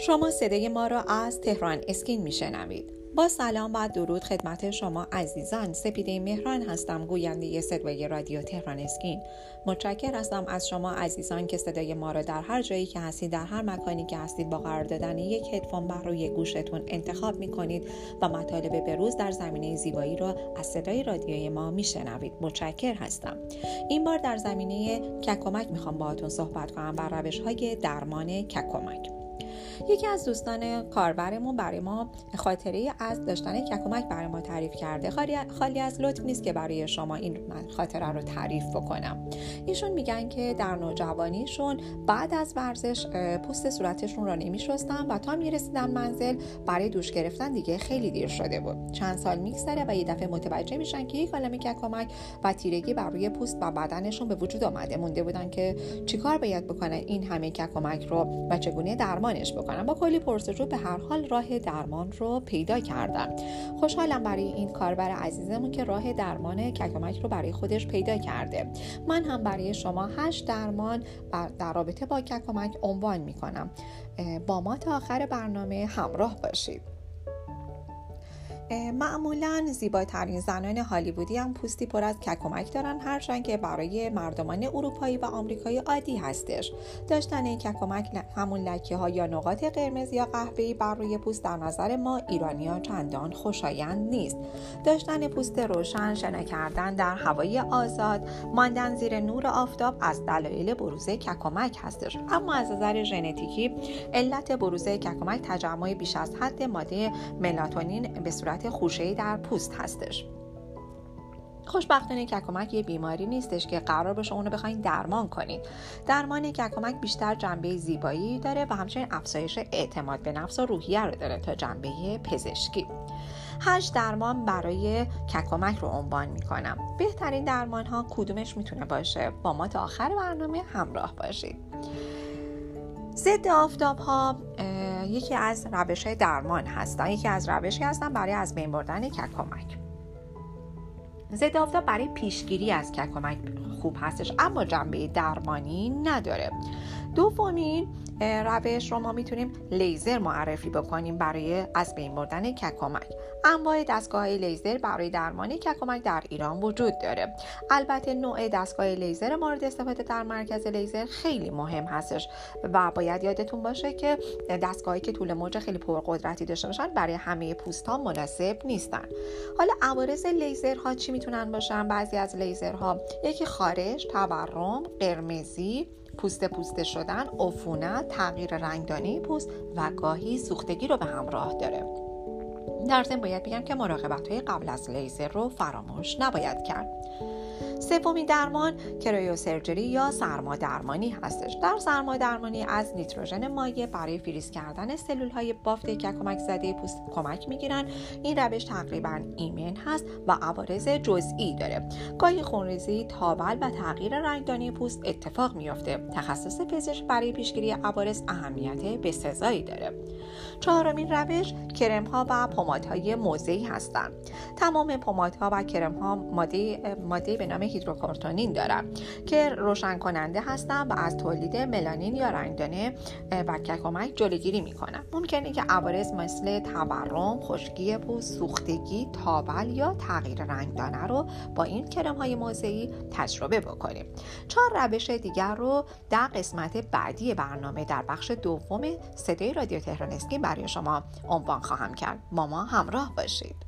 شما صدای ما را از تهران اسکین میشنوید. با سلام و درود خدمت شما عزیزان. سپیده مهران هستم گوینده صدای رادیو تهران اسکین. متشکر هستم از شما عزیزان که صدای ما را در هر جایی که هستید در هر مکانی که هستید با قرار دادن یک هدفون بر روی گوشتون انتخاب می کنید و مطالب بروز در زمینه زیبایی را از صدای رادیوی ما میشنوید. متشکر هستم. این بار در زمینه ککمک می‌خوام باهاتون صحبت کنم بر روش های درمان ککمک. یکی از دوستان کاربرمون برای ما خاطره از داشتن ککومک برای ما تعریف کرده. خالی از لطف نیست که برای شما این خاطره رو تعریف بکنم. ایشون میگن که در نوجوانیشون بعد از ورزش پوست صورتشون رو نمیشستن و تا می‌رسیدن منزل برای دوش گرفتن دیگه خیلی دیر شده بود. چند سال میگذره و یه دفعه متوجه میشن که یک عالم ککومک و تیرگی بر روی پوست و بدنشون به وجود آمده. مونده بودن که چیکار باید بکنن این همه ککومک رو و چگونه درمانش بکنن. با کلی پرسجو به هر حال راه درمان رو پیدا کردم خوشحالم برای این کاربر عزیزمون که راه درمان ککمک رو برای خودش پیدا کرده. من هم برای شما هشت درمان در رابطه با ککمک عنوان می‌کنم. با ما تا آخر برنامه همراه باشید. معمولا زیباترین زنان هالیوودی هم پوستی پر از ککمک دارن هرچند که برای مردمان اروپایی و آمریکایی عادی هستش. داشتن این ککمک همون لکه ها یا نقاط قرمز یا قهوه‌ای بر روی پوست در نظر ما ایرانیا چندان خوشایند نیست. داشتن پوست روشن شنا کردن در هوای آزاد ماندن زیر نور آفتاب از دلایل بروز ککمک هستش. اما از نظر ژنتیکی علت بروز ککمک تجمع بیش از حد ماده ملاتونین به صورت حالت در پوست هستش. خوشبختانه ککمک یه بیماری نیستش که قرار باشه اونو بخواین درمان کنید درمان ککمک بیشتر جنبه زیبایی داره و همچنین افزایش اعتماد به نفس و روحیه رو داره تا جنبه پزشکی. هشت درمان برای ککمک رو عنوان می‌کنم. بهترین درمان ها کدومش می‌تونه باشه؟ با ما تا آخر برنامه همراه باشید. ضد آفتاب ها یکی از روش های درمان هستن. یکی از روشی هستن برای از بین بردن ککمک ضد آفتاب برای پیشگیری از ککمک خوب هستش اما جنبه درمانی نداره. دومین روش رو ما می‌تونیم لیزر معرفی بکنیم برای از بین بردن ککمک انواع دستگاه لیزر برای درمان ککمک در ایران وجود داره. البته نوع دستگاه لیزر مورد استفاده در مرکز لیزر خیلی مهم هستش و باید یادتون باشه که دستگاهی که طول موج خیلی پرقدرتی داشته باشن برای همه پوست ها مناسب نیستن. حالا عوارض لیزرها چی می‌تونن باشن؟ بعضی از لیزرها یکی خارش تورم قرمزی پوست پوسته شدن عفونت تغییر رنگدانی پوست و گاهی سوختگی رو به همراه داره. در ضمن باید بگم که مراقبت های قبل از لیزر رو فراموش نباید کرد. سومین درمان کریوسرجری یا سرما درمانی هستش. در سرما درمانی از نیتروژن مایع برای فریز کردن سلول های بافت کمک زده پوست کمک می‌گیرن. این روش تقریبا ایمن هست و عوارض جزئی داره. گاهی خونریزی تابل و تغییر رنگدانی پوست اتفاق میافته. تخصص پزشک برای پیشگیری عوارض اهمیت بسزایی داره. چهارمین روش کرم ها و پمادهای موضعی هستند تمام پمادها و کرم ها ماده, ماده به نام هیدروکورتونین دارن که روشن کننده هستن و از تولید ملانین یا رنگدانه و ککمک جلوگیری می‌کنن ممکنه که عوارض مثل تورم خشکی پوست سوختگی تابل یا تغییر رنگدانه رو با این کرم های موضعی تجربه بکنیم. چهار روش دیگر رو در قسمت بعدی برنامه در بخش دوم صدای رادیو تهران اسکین برای شما عنوان خواهم کرد. با ما همراه باشید.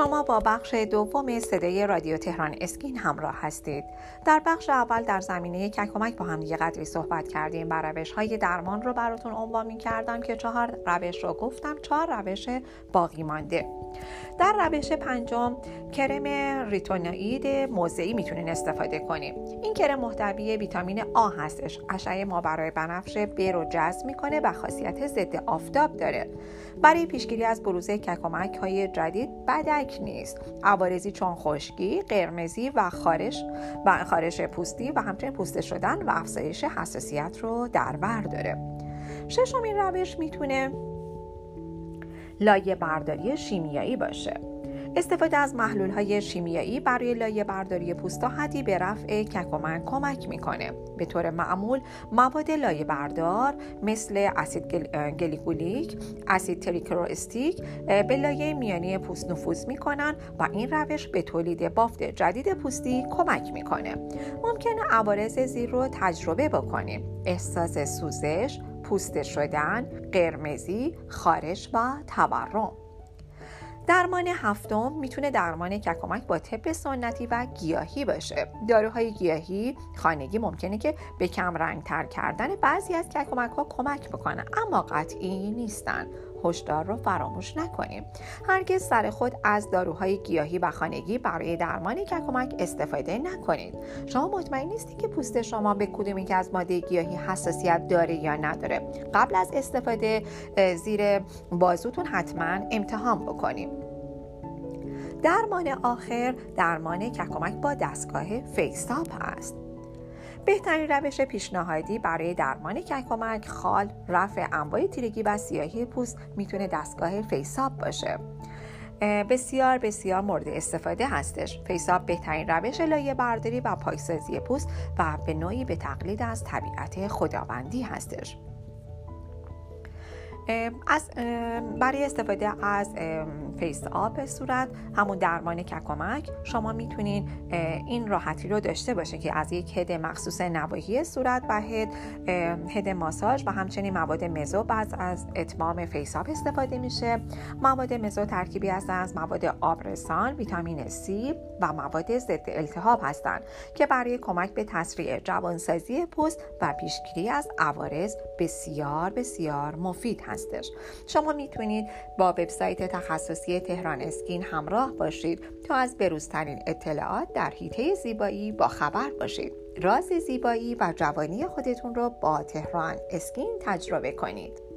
شما با بخش دوم صدای رادیو تهران اسکین همراه هستید. در بخش اول در زمینه ککمک با هم یه قدری صحبت کردیم و روش های درمان رو براتون عنوان می کردم که چهار روش رو گفتم چهار روش باقی مانده. در روش پنجم کرم ریتوناید موضعی می‌تونین استفاده کنیم این کرم محتوی ویتامین آ هستش اشعه ما برای بنفش ب رو جذب می‌کنه و خاصیت ضد آفتاب داره برای پیشگیری از بروز ککمک های جدید بدک نیست. عوارضی چون خشکی قرمزی و خارش و خارش پوستی و همچنین پوسته شدن و افزایش حساسیت رو در بر داره. ششمین روش می‌تونه لایه برداری شیمیایی باشه. استفاده از محلول های شیمیایی برای لایه برداری پوستا حدی به رفع ککومن کمک می‌کنه. به طور معمول مواد لایه بردار مثل اسید گلیکولیک اسید تریکروستیک به لایه میانی پوست نفوذ می‌کنن و این روش به تولید بافت جدید پوستی کمک می‌کنه. ممکنه عوارض زیر رو تجربه بکنیم. احساس سوزش پوسته شدن قرمزی خارش و تورم. درمان هفتم می‌تونه درمان ککمک با طب سنتی و گیاهی باشه. داروهای گیاهی خانگی ممکنه که به کم رنگ تر کردن بعضی از ککمک ها کمک بکنن اما قطعی نیستن. هشدار رو فراموش نکنیم. هرگز سر خود از داروهای گیاهی و خانگی برای درمان ککمک استفاده نکنید. شما مطمئن نیستید که پوست شما به کدومی که از ماده گیاهی حساسیت داره یا نداره. قبل از استفاده زیر بازوتون حتما امتحان بکنیم. درمان آخر درمان ککمک با دستگاه فیساپ است. بهترین روش پیشنهادی برای درمان ککمک خال رفع انواع تیرگی و سیاهی پوست می‌تونه دستگاه فیساب باشه. بسیار بسیار مورد استفاده هستش. فیساب بهترین روش لایه برداری و پاکسازی پوست و به نوعی به تقلید از طبیعت خداوندی هستش. از برای استفاده از فیس آب صورت همون درمان ککمک شما می‌تونین این راحتی رو داشته باشین که از یک هد مخصوص نواحی صورت و هد هد ماساژ و همچنین مواد مزو بعد از اتمام فیس آب استفاده میشه. مواد مزو ترکیبی هستن از مواد آبرسان ویتامین C و مواد ضد التهاب هستند که برای کمک به تسریع جوانسازی پوست و پیشگیری از عوارض بسیار بسیار مفید هستش. شما می‌تونید با وبسایت تخصصی تهران اسکین همراه باشید تا از بروزترین اطلاعات در حیطه زیبایی با خبر باشید. راز زیبایی و جوانی خودتون رو با تهران اسکین تجربه کنید.